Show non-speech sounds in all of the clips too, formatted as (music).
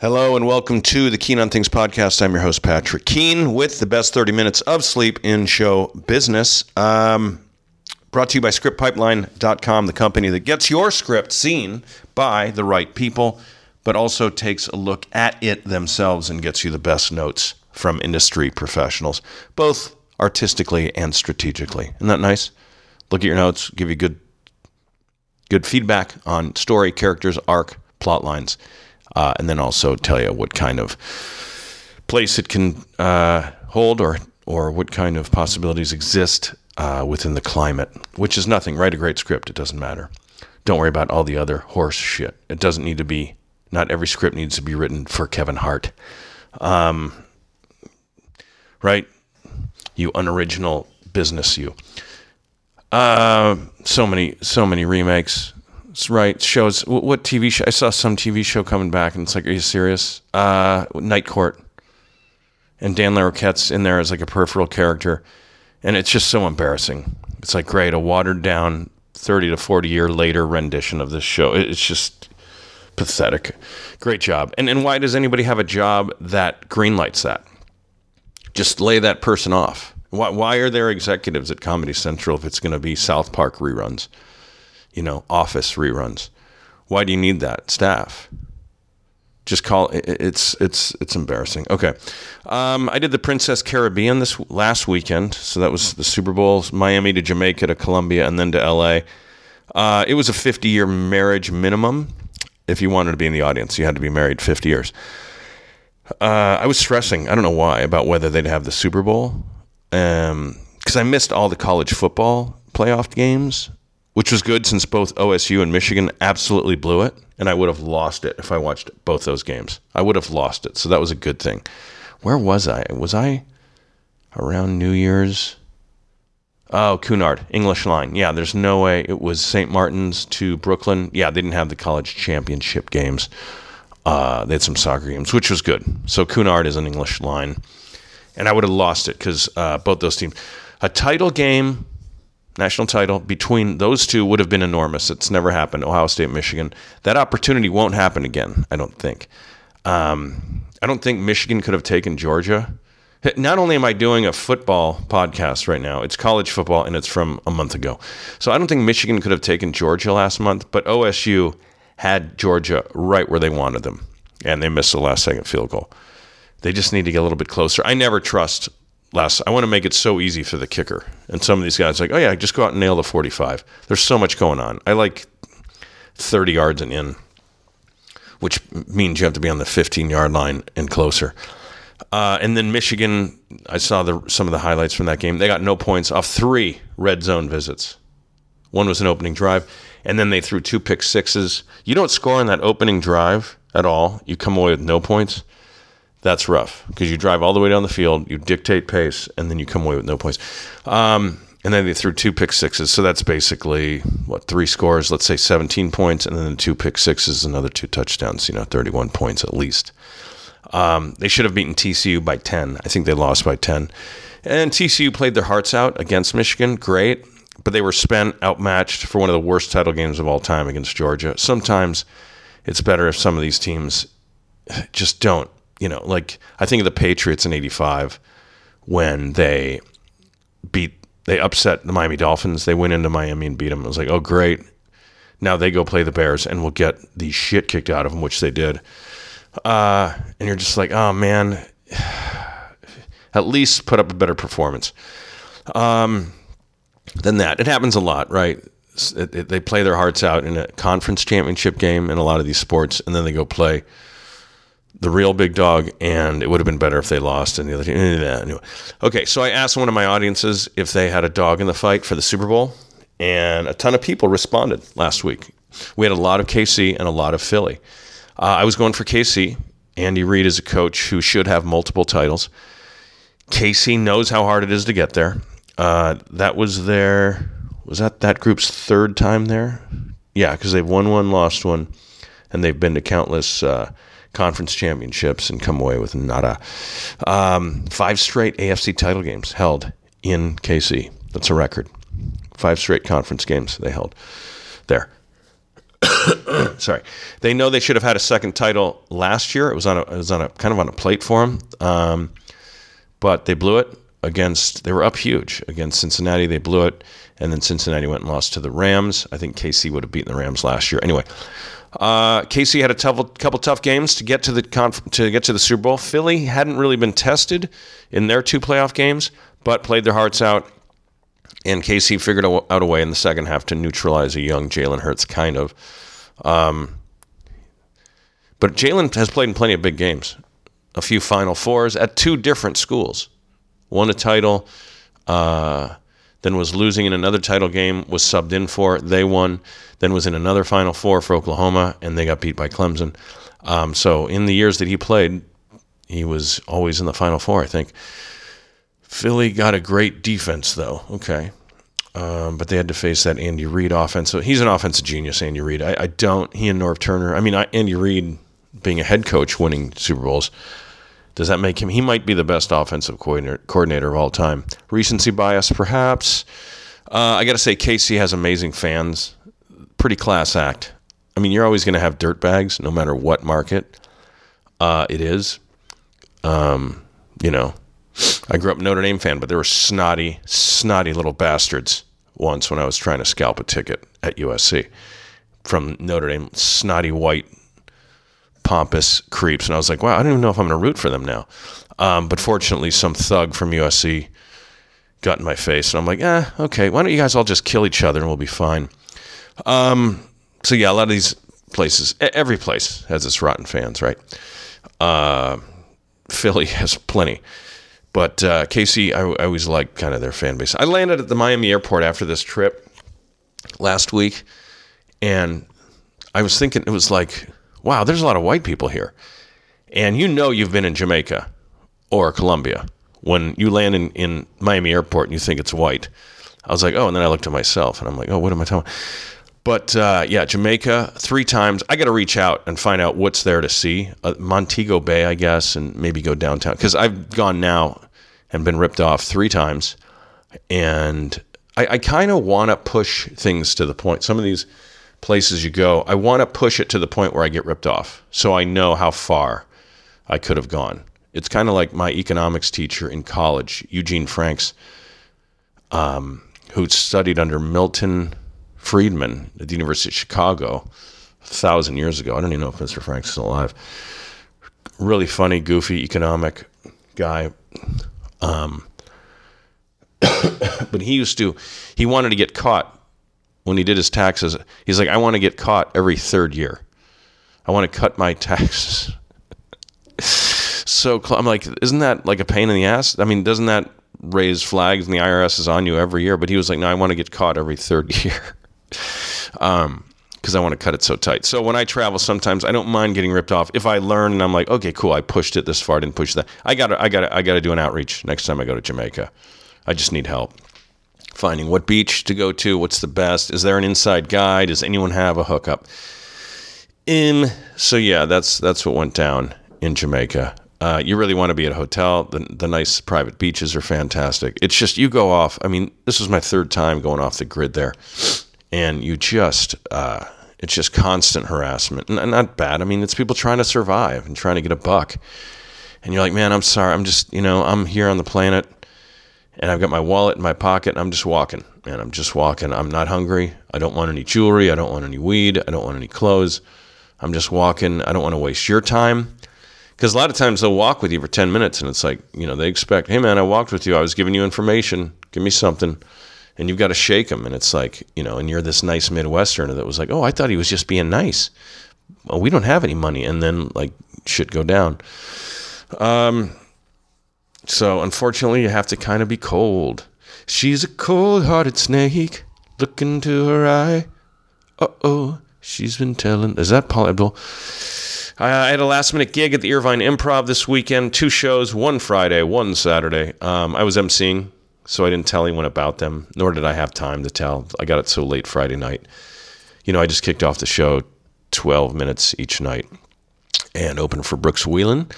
Hello and welcome to the Keen on Things podcast. I'm your host, Patrick Keen, with the best 30 minutes of sleep in show business. Um, brought to you by scriptpipeline.com, the company that gets your script seen by the right people, but also takes a look at it themselves and gets you the best notes from industry professionals, both artistically and strategically. Isn't that nice? Look at your notes, give you good good feedback on story, characters, arc, plot lines uh, and then also tell you what kind of place it can uh, hold or or what kind of possibilities exist uh, within the climate, which is nothing. Write a great script; it doesn't matter. Don't worry about all the other horse shit. It doesn't need to be. Not every script needs to be written for Kevin Hart. Um, right? You unoriginal business, you. Uh, so many, so many remakes right shows. What TV show? I saw some TV show coming back, and it's like, are you serious? Uh, Night Court, and Dan Larroquette's in there as like a peripheral character, and it's just so embarrassing. It's like great, a watered down thirty to forty year later rendition of this show. It's just pathetic. Great job. And and why does anybody have a job that greenlights that? Just lay that person off. Why, why are there executives at Comedy Central if it's going to be South Park reruns? You know, office reruns. Why do you need that staff? Just call it, it's it's it's embarrassing. Okay, um, I did the Princess Caribbean this last weekend, so that was the Super Bowl, Miami to Jamaica to Colombia, and then to L.A. Uh, it was a 50 year marriage minimum. If you wanted to be in the audience, you had to be married 50 years. Uh, I was stressing. I don't know why about whether they'd have the Super Bowl because um, I missed all the college football playoff games which was good since both OSU and Michigan absolutely blew it. And I would have lost it if I watched both those games. I would have lost it. So that was a good thing. Where was I? Was I around New Year's? Oh, Cunard, English line. Yeah, there's no way it was St. Martin's to Brooklyn. Yeah, they didn't have the college championship games. Uh, they had some soccer games, which was good. So Cunard is an English line. And I would have lost it because uh, both those teams. A title game national title between those two would have been enormous. It's never happened. Ohio State, Michigan. That opportunity won't happen again. I don't think. Um, I don't think Michigan could have taken Georgia. Not only am I doing a football podcast right now, it's college football and it's from a month ago. So I don't think Michigan could have taken Georgia last month, but OSU had Georgia right where they wanted them, and they missed the last second field goal. They just need to get a little bit closer. I never trust last. I want to make it so easy for the kicker. And some of these guys like, oh yeah, just go out and nail the 45. There's so much going on. I like 30 yards and in, which means you have to be on the 15 yard line and closer. Uh, and then Michigan, I saw the, some of the highlights from that game. They got no points off three red zone visits. One was an opening drive, and then they threw two pick sixes. You don't score on that opening drive at all. You come away with no points that's rough because you drive all the way down the field, you dictate pace, and then you come away with no points. Um, and then they threw two pick sixes, so that's basically what three scores. Let's say 17 points, and then the two pick sixes, another two touchdowns. You know, 31 points at least. Um, they should have beaten TCU by 10. I think they lost by 10. And TCU played their hearts out against Michigan. Great. But they were spent, outmatched for one of the worst title games of all time against Georgia. Sometimes it's better if some of these teams just don't you know, like I think of the Patriots in '85 when they beat, they upset the Miami Dolphins. They went into Miami and beat them. I was like, oh great, now they go play the Bears and we'll get the shit kicked out of them, which they did. Uh, and you're just like, oh man, (sighs) at least put up a better performance. Um, than that, it happens a lot, right? It, it, they play their hearts out in a conference championship game in a lot of these sports, and then they go play the real big dog, and it would have been better if they lost. And the other team. Anyway. Okay, so I asked one of my audiences if they had a dog in the fight for the Super Bowl, and a ton of people responded last week. We had a lot of KC and a lot of Philly. Uh, I was going for KC. Andy Reid is a coach who should have multiple titles. KC knows how hard it is to get there. Uh, that was their was that that group's third time there? Yeah, because they've won one, lost one, and they've been to countless. Uh, conference championships and come away with nada. Um, five straight AFC title games held in KC. That's a record. Five straight conference games they held there. (coughs) sorry, they know they should have had a second title last year. It was on a, it was on a kind of on a plate for them, um, but they blew it against. They were up huge against Cincinnati. They blew it, and then Cincinnati went and lost to the Rams. I think KC would have beaten the Rams last year. Anyway, uh, KC had a tough, couple tough games to get to the conf- to get to the Super Bowl. Philly hadn't really been tested in their two playoff games, but played their hearts out. And KC figured out a way in the second half to neutralize a young Jalen Hurts, kind of. Um, but Jalen has played in plenty of big games, a few Final Fours at two different schools. Won a title, uh, then was losing in another title game, was subbed in for. They won, then was in another Final Four for Oklahoma, and they got beat by Clemson. Um, so in the years that he played, he was always in the Final Four, I think. Philly got a great defense, though. Okay. Um, but they had to face that Andy Reid offense. So he's an offensive genius, Andy Reid. I, I don't. He and Norv Turner. I mean, I, Andy Reid being a head coach, winning Super Bowls. Does that make him? He might be the best offensive coordinator, of all time. Recency bias, perhaps. Uh, I got to say, KC has amazing fans. Pretty class act. I mean, you're always going to have dirt bags, no matter what market uh, it is. Um, you know, I grew up Notre Dame fan, but there were snotty, snotty little bastards once when I was trying to scalp a ticket at USC from Notre Dame, snotty white, pompous creeps. And I was like, wow, I don't even know if I'm going to root for them now. Um, but fortunately, some thug from USC got in my face, and I'm like, eh, okay, why don't you guys all just kill each other and we'll be fine. Um, so yeah, a lot of these places, every place has its rotten fans, right? Uh, Philly (laughs) has plenty. But uh, KC, I, I always liked kind of their fan base. I landed at the Miami airport after this trip last week, and I was thinking, it was like, wow, there's a lot of white people here. And you know you've been in Jamaica or Colombia when you land in, in Miami airport and you think it's white. I was like, oh, and then I looked at myself and I'm like, oh, what am I talking But uh, yeah, Jamaica three times. I got to reach out and find out what's there to see. Uh, Montego Bay, I guess, and maybe go downtown because I've gone now and been ripped off three times, and I, I kind of want to push things to the point. Some of these places you go, I want to push it to the point where I get ripped off, so I know how far I could have gone. It's kind of like my economics teacher in college, Eugene Franks, um, who studied under Milton Friedman at the University of Chicago a thousand years ago. I don't even know if Mr. Franks is alive. Really funny, goofy economic guy. Um, (coughs) but he used to, he wanted to get caught when he did his taxes. He's like, I want to get caught every third year. I want to cut my taxes. (laughs) so I'm like, isn't that like a pain in the ass? I mean, doesn't that raise flags and the IRS is on you every year? But he was like, no, I want to get caught every third (laughs) year. um, because I want to cut it so tight. So when I travel, sometimes I don't mind getting ripped off. If I learn and I'm like, okay, cool, I pushed it this far, I didn't push that. I got to, I got to, I got to do an outreach next time I go to Jamaica. I just need help finding what beach to go to, what's the best. Is there an inside guide? Does anyone have a hookup? In so yeah, that's that's what went down in Jamaica. Uh, you really want to be at a hotel. The, the nice private beaches are fantastic. It's just you go off. I mean, this was my third time going off the grid there and you just uh, it's just constant harassment and not bad i mean it's people trying to survive and trying to get a buck and you're like man i'm sorry i'm just you know i'm here on the planet and i've got my wallet in my pocket and i'm just walking And i'm just walking. I'm not hungry. I don't want any jewelry. I don't want any weed. I don't want any clothes. I'm just walking. I don't want to waste your time. Because a lot of times they'll walk with you for 10 minutes and it's like you know they expect hey man i walked with you. I was giving you information. Give me something. And you've got to shake them. And it's like, you know, and you're this nice Midwesterner that was like, oh, I thought he was just being nice. Well, we don't have any money. And then like shit go down. Um, so unfortunately, you have to kind of be cold. She's a cold hearted snake. Look into her eye. Uh oh. She's been telling. Is that Paula Abdul? I had a last minute gig at the Irvine Improv this weekend. Two shows, one Friday, one Saturday. Um, I was emceeing so I didn't tell anyone about them, nor did I have time to tell. I got it so late Friday night. You know, I just kicked off the show 12 minutes each night and opened for Brooks Wheelan,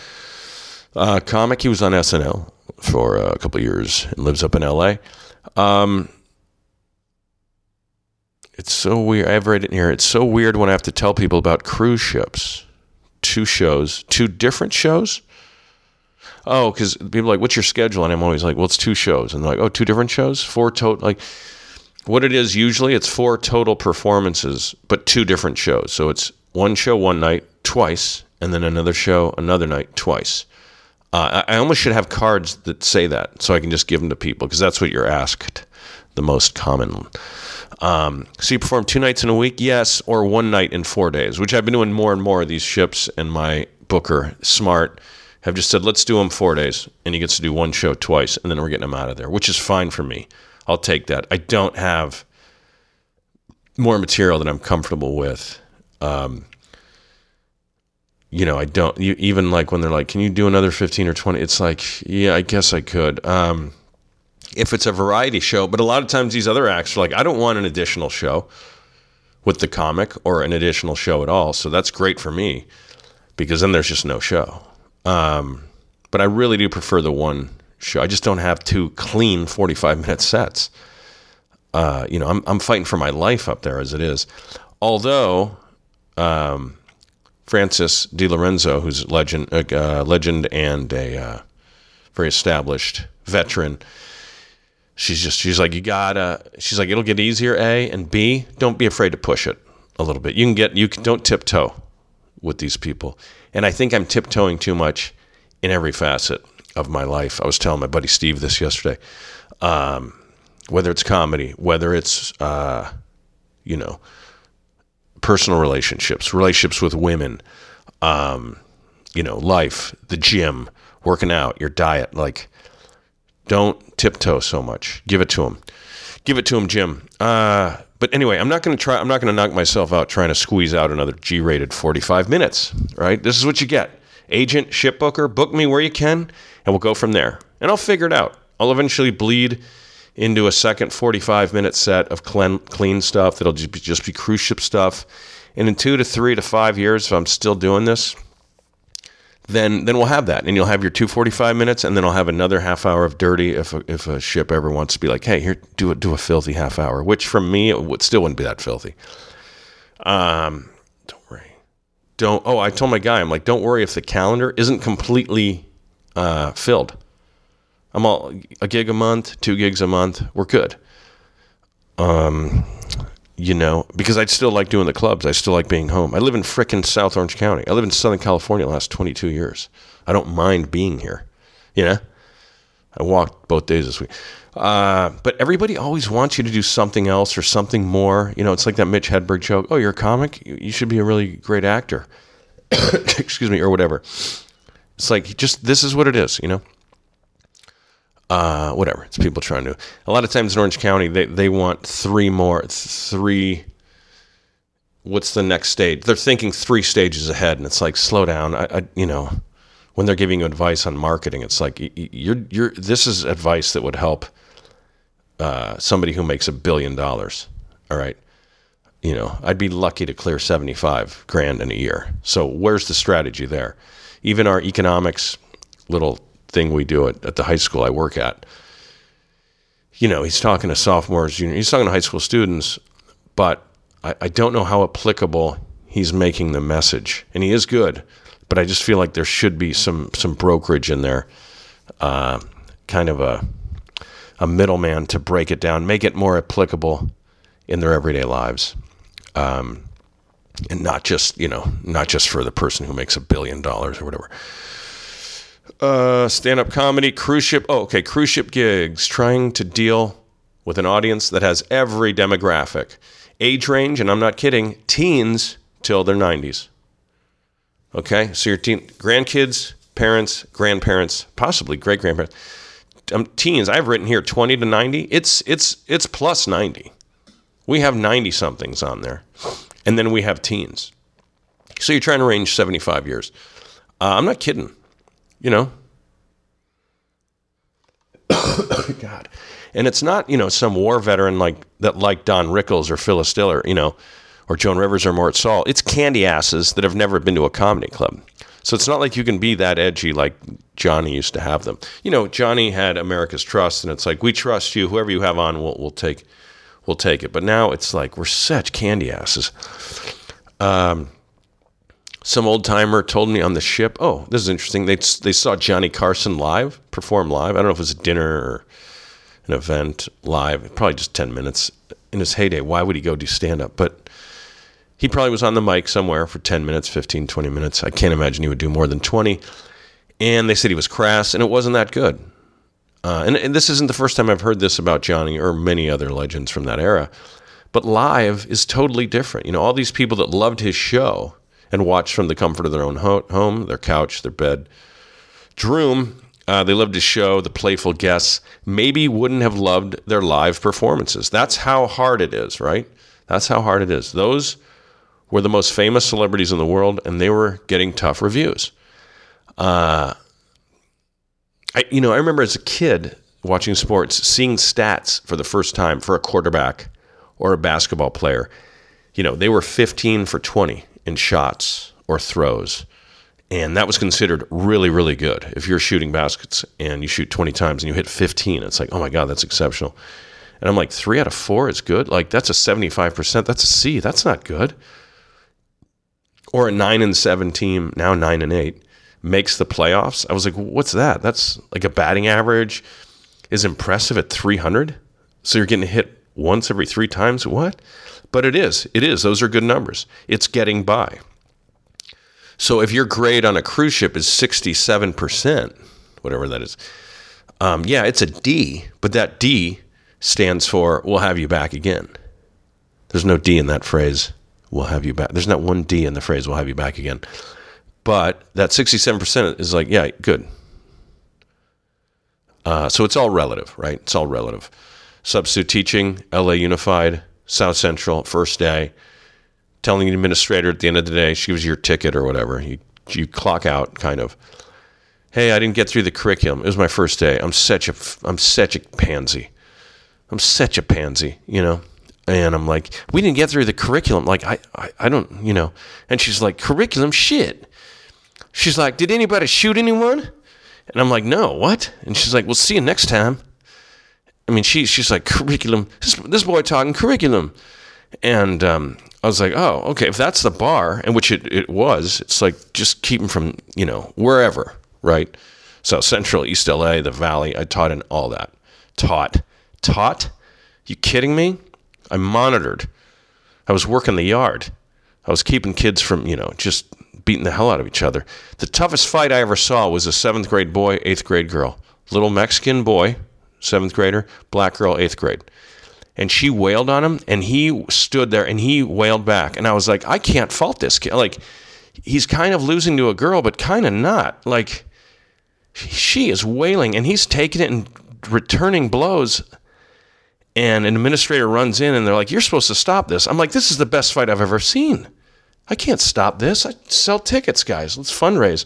uh, comic. He was on SNL for a couple years and lives up in LA. Um, it's so weird. I have read it here. It's so weird when I have to tell people about cruise ships. Two shows, two different shows. Oh, because people are like, what's your schedule? And I'm always like, well, it's two shows. And they're like, oh, two different shows? Four total. Like, what it is usually, it's four total performances, but two different shows. So it's one show one night, twice, and then another show another night, twice. Uh, I, almost should have cards that say that so I can just give them to people because that's what you're asked the most common. Um, so you perform two nights in a week, yes, or one night in four days, which I've been doing more and more of these ships. And my booker, smart, have just said, let's do them four days, and he gets to do one show twice, and then we're getting him out of there, which is fine for me. I'll take that. I don't have more material that I'm comfortable with. Um, you know, I don't you, even like when they're like, "Can you do another 15 or 20?" It's like, "Yeah, I guess I could." Um, if it's a variety show, but a lot of times these other acts are like, "I don't want an additional show with the comic or an additional show at all." So that's great for me because then there's just no show. Um, but I really do prefer the one show. I just don't have two clean 45 minute sets. Uh, you know, I'm, I'm fighting for my life up there as it is. Although, um, Francis Di Lorenzo, who's legend, uh, legend and a uh, very established veteran, she's just she's like you gotta. She's like it'll get easier. A and B, don't be afraid to push it a little bit. You can get you can, don't tiptoe with these people, and I think I'm tiptoeing too much in every facet of my life. I was telling my buddy Steve this yesterday. Um, whether it's comedy, whether it's uh, you know personal relationships, relationships with women, um, you know, life, the gym, working out, your diet. Like, don't tiptoe so much. Give it to him. Give it to him, Jim. Uh, but anyway, I'm not going to try. I'm not going to knock myself out trying to squeeze out another G-rated 45 minutes. Right? This is what you get. Agent, shipbooker, book me where you can, and we'll go from there. And I'll figure it out. I'll eventually bleed into a second 45 minute set of clean, clean stuff that'll just be, just be cruise ship stuff. And in two to three to five years, if I'm still doing this, then then we'll have that, and you'll have your two 45 minutes, and then I'll have another half hour of dirty if a, if a ship ever wants to be like, hey, here, do a, do a filthy half hour, which from me it would still wouldn't be that filthy. Um, don't worry, don't. Oh, I told my guy, I'm like, don't worry if the calendar isn't completely uh, filled. I'm all a gig a month, two gigs a month. We're good. Um, you know, because I'd still like doing the clubs. I still like being home. I live in frickin' South Orange County. I live in Southern California the last 22 years. I don't mind being here. You know, I walked both days this week. Uh, but everybody always wants you to do something else or something more. You know, it's like that Mitch Hedberg joke. Oh, you're a comic. You should be a really great actor. (coughs) Excuse me, or whatever. It's like just this is what it is. You know uh, whatever. It's people trying to. A lot of times in Orange County, they, they want three more, three. What's the next stage? They're thinking three stages ahead, and it's like, slow down. I, I you know, when they're giving you advice on marketing, it's like you're you're. This is advice that would help uh, somebody who makes a billion dollars. All right, you know, I'd be lucky to clear seventy five grand in a year. So where's the strategy there? Even our economics little thing we do at, at the high school I work at. You know, he's talking to sophomores, juniors, he's talking to high school students, but I, I don't know how applicable he's making the message. And he is good, but I just feel like there should be some some brokerage in there, uh, kind of a a middleman to break it down, make it more applicable in their everyday lives, um, and not just you know not just for the person who makes a billion dollars or whatever. Uh, stand up comedy, cruise ship. Oh, okay. Cruise ship gigs, trying to deal with an audience that has every demographic, age range, and I'm not kidding, teens till their 90s. Okay. So your teen, grandkids, parents, grandparents, possibly great grandparents, um, teens. I've written here 20 to 90. It's, it's, it's plus 90. We have 90 somethings on there. And then we have teens. So you're trying to range 75 years. Uh, I'm not kidding you know. (coughs) God. And it's not, you know, some war veteran like that like Don Rickles or Phyllis Diller, you know, or Joan Rivers or Mort Sahl. It's candy asses that have never been to a comedy club. So it's not like you can be that edgy like Johnny used to have them. You know, Johnny had America's trust, and it's like we trust you. Whoever you have on, we'll, we'll take, we'll take it. But now it's like we're such candy asses. Um, some old timer told me on the ship, oh, this is interesting. They, they saw Johnny Carson live, perform live. I don't know if it was a dinner or an event live, probably just 10 minutes in his heyday. Why would he go do stand up? But he probably was on the mic somewhere for 10 minutes, 15, 20 minutes. I can't imagine he would do more than 20. And they said he was crass, and it wasn't that good. Uh, and, and this isn't the first time I've heard this about Johnny or many other legends from that era. But live is totally different. You know, all these people that loved his show and watched from the comfort of their own ho- home, their couch, their bed. Droom, uh, they loved to show, the playful guests, maybe wouldn't have loved their live performances. That's how hard it is, right? That's how hard it is. Those were the most famous celebrities in the world, and they were getting tough reviews. Uh, I, you know, I remember as a kid watching sports, seeing stats for the first time for a quarterback or a basketball player. You know, they were 15 for 20 in shots or throws. And that was considered really, really good. If you're shooting baskets and you shoot 20 times and you hit 15, it's like, oh my God, that's exceptional. And I'm like, three out of four is good. Like, that's a 75%. That's a C. That's not good. Or a nine and seven team, now nine and eight, makes the playoffs. I was like, what's that? That's like a batting average is impressive at 300. So you're getting hit once every three times. What? But it is. It is. Those are good numbers. It's getting by. So if your grade on a cruise ship is 67%, whatever that is, um, yeah, it's a D, but that D stands for we'll have you back again. There's no D in that phrase, we'll have you back. There's not one D in the phrase, we'll have you back again. But that 67% is like, yeah, good. Uh, so it's all relative, right? It's all relative. Substitute teaching, LA Unified, South Central, first day, telling the administrator at the end of the day, she gives you your ticket or whatever. You, you clock out, kind of. Hey, I didn't get through the curriculum. It was my first day. I'm such a, I'm such a pansy. I'm such a pansy, you know. And I'm like, we didn't get through the curriculum. Like, I, I, I don't, you know. And she's like, curriculum, shit. She's like, did anybody shoot anyone? And I'm like, no, what? And she's like, we'll see you next time. I mean, she, she's like, curriculum. This, this boy talking curriculum. And um, I was like, oh, okay, if that's the bar, and which it, it was, it's like just keep him from, you know, wherever, right? So Central, East LA, the Valley, I taught in all that. Taught. Taught? You kidding me? I monitored. I was working the yard. I was keeping kids from, you know, just beating the hell out of each other. The toughest fight I ever saw was a seventh grade boy, eighth grade girl. Little Mexican boy, seventh grader, black girl, eighth grade. And she wailed on him, and he stood there and he wailed back. And I was like, I can't fault this kid. Like, he's kind of losing to a girl, but kind of not. Like, she is wailing, and he's taking it and returning blows. And an administrator runs in, and they're like, You're supposed to stop this. I'm like, This is the best fight I've ever seen. I can't stop this. I sell tickets, guys. Let's fundraise.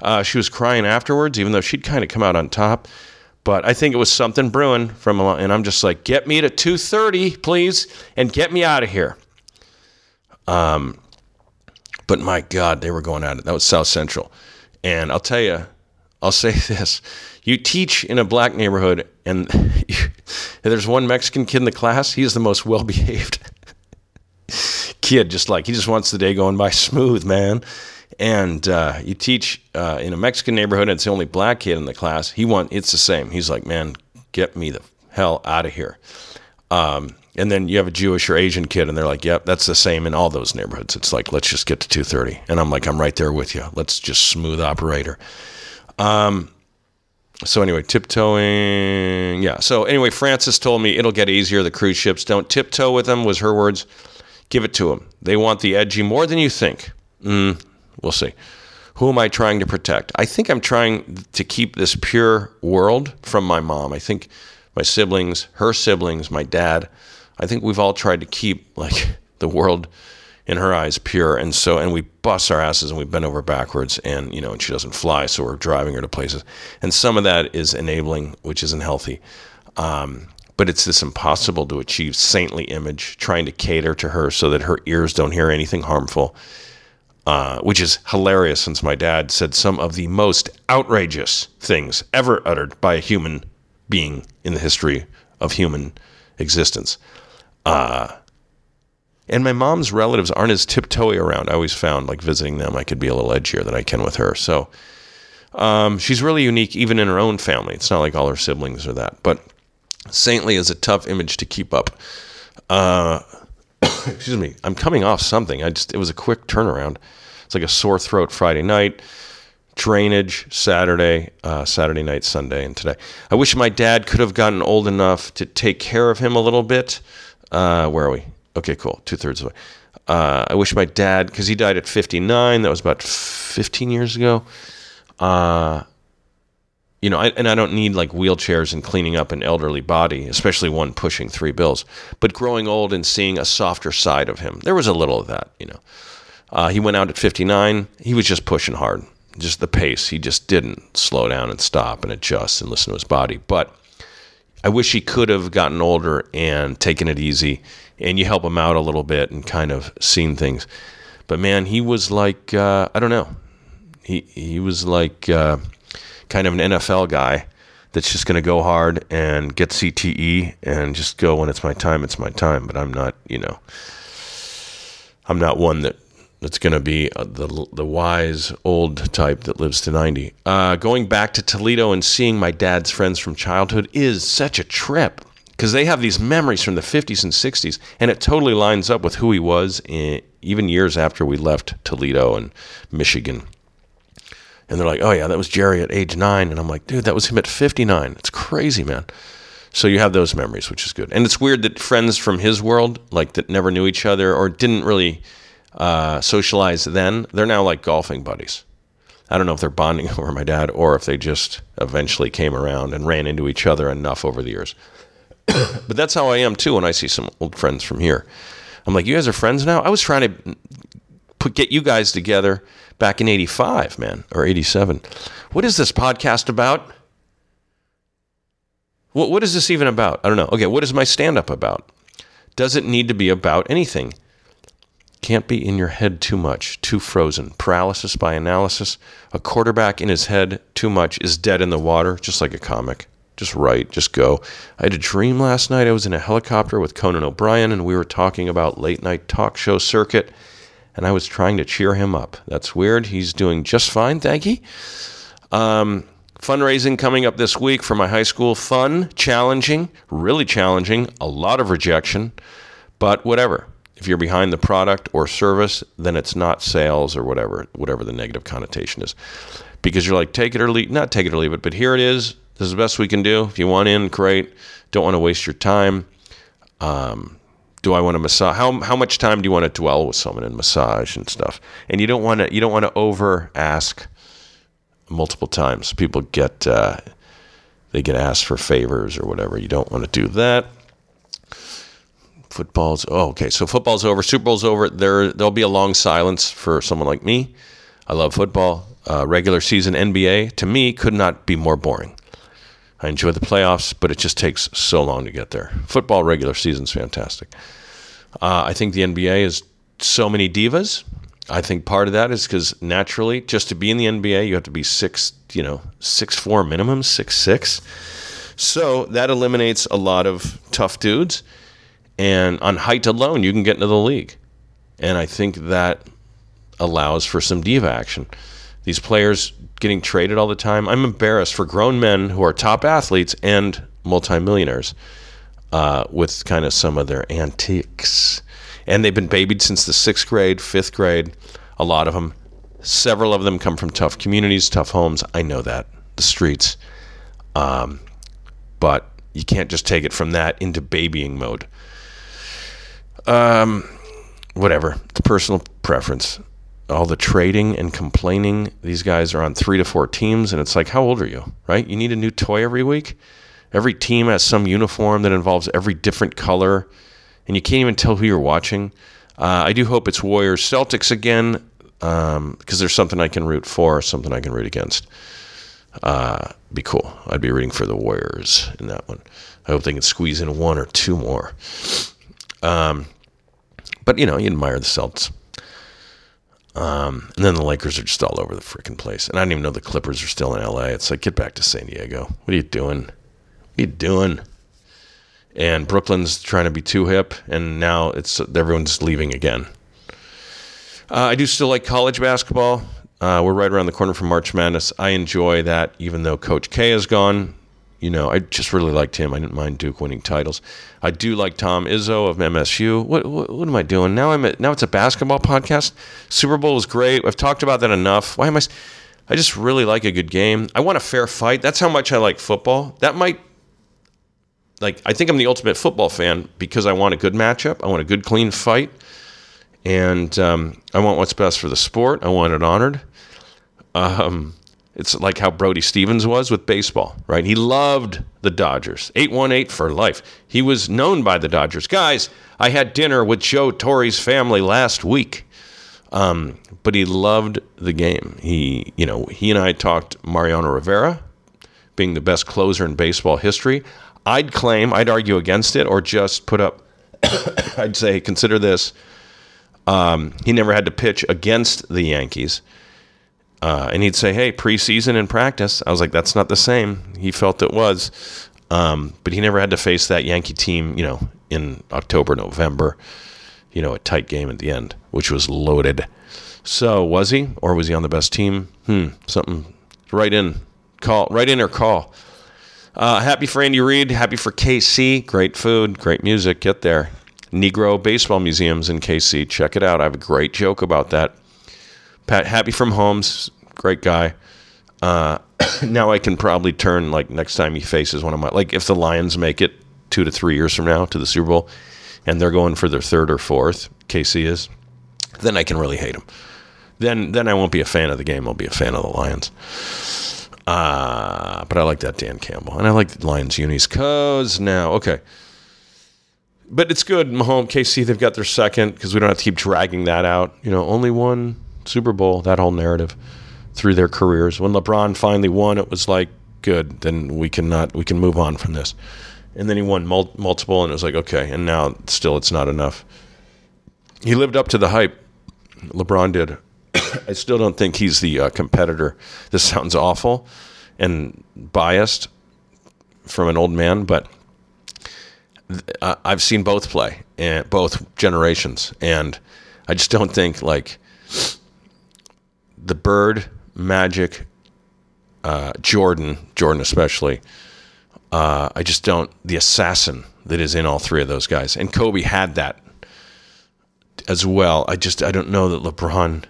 Uh, she was crying afterwards, even though she'd kind of come out on top. But I think it was something brewing from, a and I'm just like, get me to 2:30, please, and get me out of here. Um, but my God, they were going at it. That was South Central, and I'll tell you, I'll (laughs) say this: you teach in a black neighborhood, and (laughs) there's one Mexican kid in the class. He's the most well-behaved (laughs) kid. Just like he just wants the day going by smooth, man and uh, you teach uh, in a Mexican neighborhood, and it's the only black kid in the class. He want it's the same. He's like, man, get me the hell out of here. Um, and then you have a Jewish or Asian kid, and they're like, yep, that's the same in all those neighborhoods. It's like, let's just get to two thirty, and I'm like, I'm right there with you. Let's just smooth operator. Um, so anyway, tiptoeing, yeah. So anyway, Francis told me it'll get easier. The cruise ships don't tiptoe with them. Was her words. Give it to them. They want the edgy more than you think. Mm, We'll see. Who am I trying to protect? I think I'm trying to keep this pure world from my mom. I think my siblings, her siblings, my dad, I think we've all tried to keep like (laughs) the world in her eyes pure and so and we bust our asses and we bend over backwards and you know and she doesn't fly so we're driving her to places and some of that is enabling which isn't healthy um, but it's this impossible to achieve saintly image trying to cater to her so that her ears don't hear anything harmful uh, which is hilarious since my dad said some of the most outrageous things ever uttered by a human being in the history of human existence. Uh, and my mom's relatives aren't as tiptoey around. I always found like visiting them, I could be a little edgier than I can with her. So um, she's really unique, even in her own family. It's not like all her siblings are that. But saintly is a tough image to keep up. Uh, (coughs) excuse me. I'm coming off something. I just it was a quick turnaround. It's like a sore throat Friday night, drainage Saturday, uh, Saturday night, Sunday, and today. I wish my dad could have gotten old enough to take care of him a little bit. Uh, where are we? Okay, cool. Two thirds of the way. Uh, I wish my dad, because he died at 59. That was about 15 years ago. Uh, you know, I, and I don't need like wheelchairs and cleaning up an elderly body, especially one pushing three bills. But growing old and seeing a softer side of him, there was a little of that. You know, uh, he went out at 59. He was just pushing hard, just the pace. He just didn't slow down and stop and adjust and listen to his body. But I wish he could have gotten older and taken it easy and you help him out a little bit and kind of seen things. But man, he was like uh, I don't know. He he was like uh, kind of an NFL guy that's just going to go hard and get CTE and just go when it's my time. It's my time. But I'm not, you know, I'm not one that that's going to be uh, the the wise old type that lives to 90. Uh, going back to Toledo and seeing my dad's friends from childhood is such a trip because they have these memories from the 50s and 60s, and it totally lines up with who he was in, even years after we left Toledo and Michigan. And they're like, oh, yeah, that was Jerry at age nine. And I'm like, dude, that was him at 59. It's crazy, man. So you have those memories, which is good. And it's weird that friends from his world, like that never knew each other or didn't really uh, socialize then, they're now like golfing buddies. I don't know if they're bonding (laughs) over my dad or if they just eventually came around and ran into each other enough over the years. (coughs) but that's how I am too when I see some old friends from here. I'm like, you guys are friends now? I was trying to put get you guys together back in 85, man, or 87. What is this podcast about? What, what is this even about? I don't know. Okay, what is my stand up about? Does it need to be about anything? Can't be in your head too much, too frozen. Paralysis by analysis. A quarterback in his head too much is dead in the water, just like a comic. Just write, just go. I had a dream last night. I was in a helicopter with Conan O'Brien, and we were talking about late night talk show circuit, and I was trying to cheer him up. That's weird. He's doing just fine, thank you. Um, fundraising coming up this week for my high school. Fun, challenging, really challenging, a lot of rejection, but whatever. If you're behind the product or service, then it's not sales or whatever, whatever the negative connotation is. Because you're like, take it or leave, not take it or leave it, but here it is this is the best we can do. If you want in, great. Don't want to waste your time. Um, do I want to massage? How how much time do you want to dwell with someone and massage and stuff? And you don't want to you don't want to over ask multiple times. People get uh, they get asked for favors or whatever. You don't want to do that. Football's oh okay. So football's over. Super Bowl's over. There there'll be a long silence for someone like me. I love football. Uh, regular season NBA to me could not be more boring. I enjoy the playoffs, but it just takes so long to get there. Football regular season's fantastic. Uh, I think the NBA is so many divas. I think part of that is because naturally, just to be in the NBA, you have to be six, you know, six four minimum, six six. So that eliminates a lot of tough dudes, and on height alone, you can get into the league, and I think that allows for some diva action. These players getting traded all the time. I'm embarrassed for grown men who are top athletes and multimillionaires uh, with kind of some of their antiques. And they've been babied since the sixth grade, fifth grade. A lot of them. Several of them come from tough communities, tough homes. I know that. The streets. Um, but you can't just take it from that into babying mode. Um, whatever. It's personal preference all the trading and complaining. These guys are on three to four teams, and it's like, how old are you? Right? You need a new toy every week. Every team has some uniform that involves every different color, and you can't even tell who you're watching. Uh, I do hope it's Warriors Celtics again, because um, there's something I can root for, something I can root against. Uh, be cool. I'd be rooting for the Warriors in that one. I hope they can squeeze in one or two more. Um, but you know, you admire the Celtics. Um, and then the Lakers are just all over the freaking place. And I didn't even know the Clippers are still in LA. It's like, get back to San Diego. What are you doing? What are you doing? and Brooklyn's trying to be too hip, and now it's everyone's leaving again. Uh, I do still like college basketball. Uh, we're right around the corner from March Madness. I enjoy that, even though Coach K is gone. You know, I just really liked him. I didn't mind Duke winning titles. I do like Tom Izzo of MSU. What, what, what am I doing now? I'm at, now it's a basketball podcast. Super Bowl was great. I've talked about that enough. Why am I? I just really like a good game. I want a fair fight. That's how much I like football. That might like I think I'm the ultimate football fan because I want a good matchup. I want a good, clean fight, and um, I want what's best for the sport. I want it honored. Um, it's like how Brody Stevens was with baseball, right? He loved the Dodgers. 818 for life. He was known by the Dodgers. Guys, I had dinner with Joe Torre's family last week. Um, but he loved the game. He, you know, he and I talked Mariano Rivera being the best closer in baseball history. I'd claim, I'd argue against it, or just put up. (coughs) I'd say, consider this. Um, he never had to pitch against the Yankees. Uh, and he'd say, hey, preseason and practice. I was like, that's not the same. He felt it was. Um, but he never had to face that Yankee team, you know, in October, November, you know, a tight game at the end, which was loaded. So was he, or was he on the best team? Hmm, something. Right in, call, right in or call. Uh, happy for Andy Reid. Happy for KC. Great food, great music. Get there. Negro Baseball Museums in KC. Check it out. I have a great joke about that. Pat, happy from Homes, Great guy. Uh, (coughs) now I can probably turn like next time he faces one of my like if the Lions make it two to three years from now to the Super Bowl, and they're going for their third or fourth. KC is, then I can really hate them. Then then I won't be a fan of the game. I'll be a fan of the Lions. Uh, but I like that Dan Campbell. And I like the Lions unis cause now. Okay. But it's good. Mahomes, KC, they've got their second because we don't have to keep dragging that out. You know, only one Super Bowl, that whole narrative through their careers. When LeBron finally won, it was like, good, then we cannot, we can move on from this. And then he won mul- multiple, and it was like, okay. And now still, it's not enough. He lived up to the hype. LeBron did. (coughs) I still don't think he's the uh, competitor. This sounds awful and biased from an old man, but I've seen both play and both generations, and I just don't think like the Bird, Magic, uh, Jordan, Jordan especially. Uh, I just don't the assassin that is in all three of those guys, and Kobe had that as well. I just I don't know that LeBron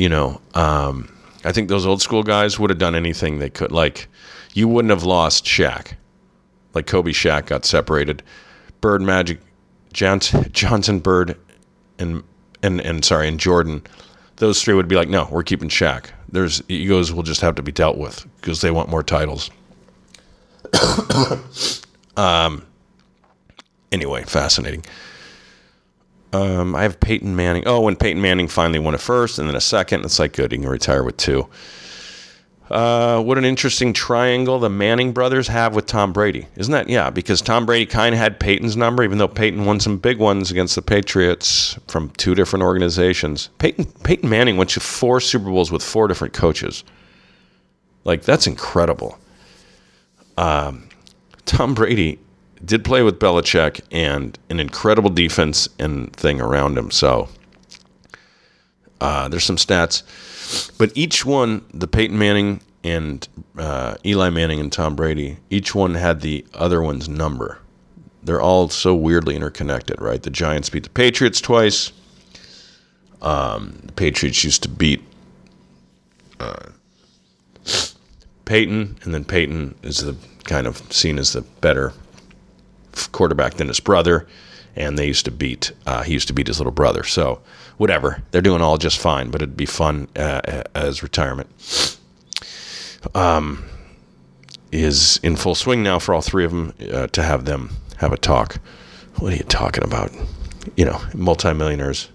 you know, um, I think those old school guys would have done anything they could. Like, you wouldn't have lost Shaq. Like Kobe Shaq got separated. Bird Magic, Johnson, Johnson Bird, and and and sorry, and Jordan. Those three would be like, no, we're keeping Shaq. There's egos will just have to be dealt with because they want more titles. (coughs) um. Anyway, fascinating. Um, I have Peyton Manning. Oh, when Peyton Manning finally won a first and then a second, it's like good. He can retire with two. Uh, what an interesting triangle the Manning brothers have with Tom Brady. Isn't that? Yeah, because Tom Brady kind of had Peyton's number, even though Peyton won some big ones against the Patriots from two different organizations. Peyton, Peyton Manning went to four Super Bowls with four different coaches. Like, that's incredible. Um, Tom Brady did play with Belichick and an incredible defense and thing around him. So uh, there's some stats, but each one, the Peyton Manning and uh, Eli Manning and Tom Brady, each one had the other one's number. They're all so weirdly interconnected, right? The Giants beat the Patriots twice. Um, the Patriots used to beat uh, Peyton, and then Peyton is the kind of seen as the better quarterback than his brother, and they used to beat. Uh, he used to beat his little brother. So whatever, they're doing all just fine. But it'd be fun uh, as retirement. Um, is in full swing now for all three of them uh, to have them have a talk. What are you talking about? You know, multimillionaires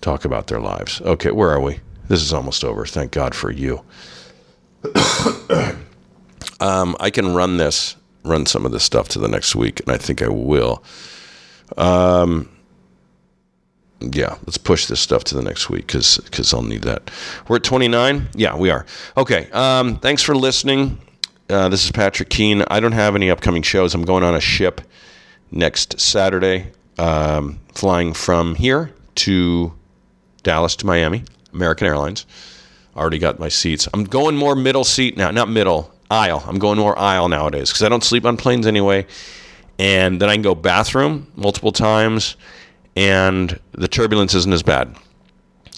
talk about their lives. Okay, where are we? This is almost over. Thank God for you. (coughs) um, I can run this run some of this stuff to the next week, and I think I will. Um, yeah, let's push this stuff to the next week because because I'll need that. We're at 29. Yeah, we are. Okay. Um, thanks for listening. Uh, this is Patrick Keane. I don't have any upcoming shows. I'm going on a ship next Saturday, um, flying from here to Dallas to Miami, American Airlines. Already got my seats. I'm going more middle seat now, not middle, aisle. I'm going more aisle nowadays because I don't sleep on planes anyway. And then I can go bathroom multiple times, and the turbulence isn't as bad.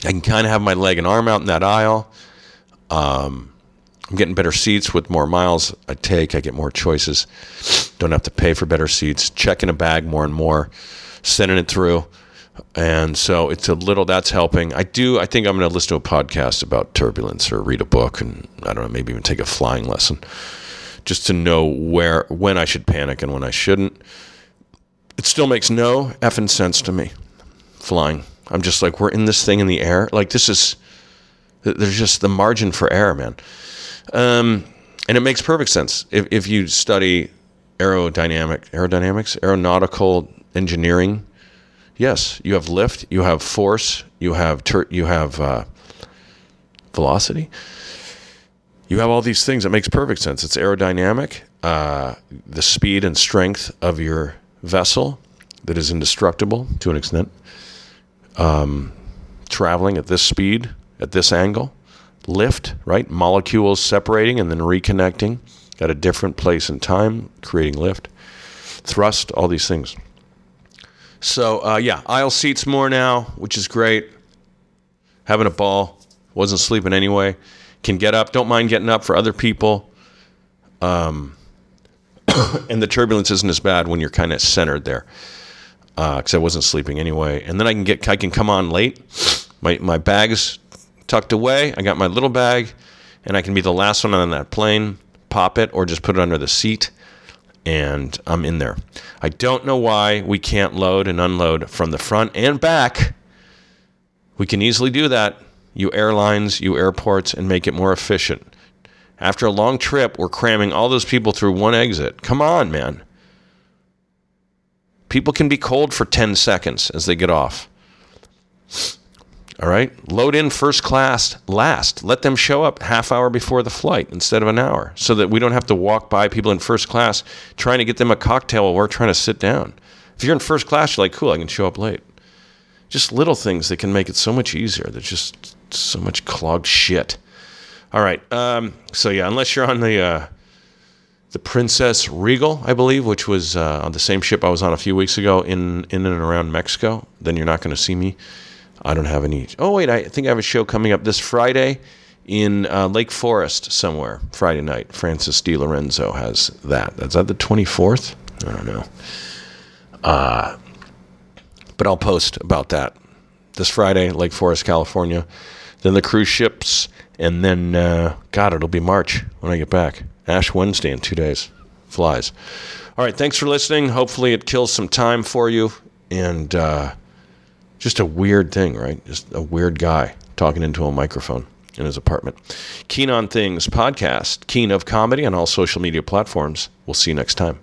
I can kind of have my leg and arm out in that aisle. Um, I'm getting better seats with more miles I take. I get more choices. Don't have to pay for better seats. Checking a bag more and more, sending it through. And so it's a little that's helping. I do. I think I'm going to listen to a podcast about turbulence or read a book, and I don't know, maybe even take a flying lesson, just to know where when I should panic and when I shouldn't. It still makes no effing sense to me. Flying. I'm just like we're in this thing in the air. Like this is. There's just the margin for error, man. Um, and it makes perfect sense if if you study aerodynamic aerodynamics aeronautical engineering Yes, you have lift, you have force, you have you have uh, velocity. You have all these things. It makes perfect sense. It's aerodynamic, uh, the speed and strength of your vessel that is indestructible to an extent. Um, traveling at this speed, at this angle, lift, right? Molecules separating and then reconnecting at a different place and time, creating lift, thrust, all these things. So uh, yeah, aisle seats more now, which is great. Having a ball. Wasn't sleeping anyway. Can get up. Don't mind getting up for other people. Um, (coughs) and the turbulence isn't as bad when you're kind of centered there. Because uh, I wasn't sleeping anyway. And then I can get I can come on late. My my bag's tucked away. I got my little bag, and I can be the last one on that plane. Pop it or just put it under the seat and I'm in there. I don't know why we can't load and unload from the front and back. We can easily do that, you airlines, you airports, and make it more efficient. After a long trip, we're cramming all those people through one exit. Come on, man. People can be cold for 10 seconds as they get off. All right. Load in first class last. Let them show up half hour before the flight instead of an hour so that we don't have to walk by people in first class trying to get them a cocktail while we're trying to sit down. If you're in first class, you're like, cool, I can show up late. Just little things that can make it so much easier. There's just so much clogged shit. All right. Um, so, yeah, unless you're on the. Uh, the Princess Regal, I believe, which was uh, on the same ship I was on a few weeks ago in in and around Mexico, then you're not going to see me I don't have any. Oh wait, I think I have a show coming up this Friday in uh, Lake Forest somewhere. Friday night. Francis Di Lorenzo has that. Is that the twenty fourth? I don't know. Uh, but I'll post about that this Friday, Lake Forest, California. Then the cruise ships, and then uh, God, it'll be March when I get back. Ash Wednesday in two days. Flies. All right, thanks for listening. Hopefully, it kills some time for you. And uh, just a weird thing, right? Just a weird guy talking into a microphone in his apartment. Keen on Things podcast, Keen of Comedy on all social media platforms. We'll see you next time.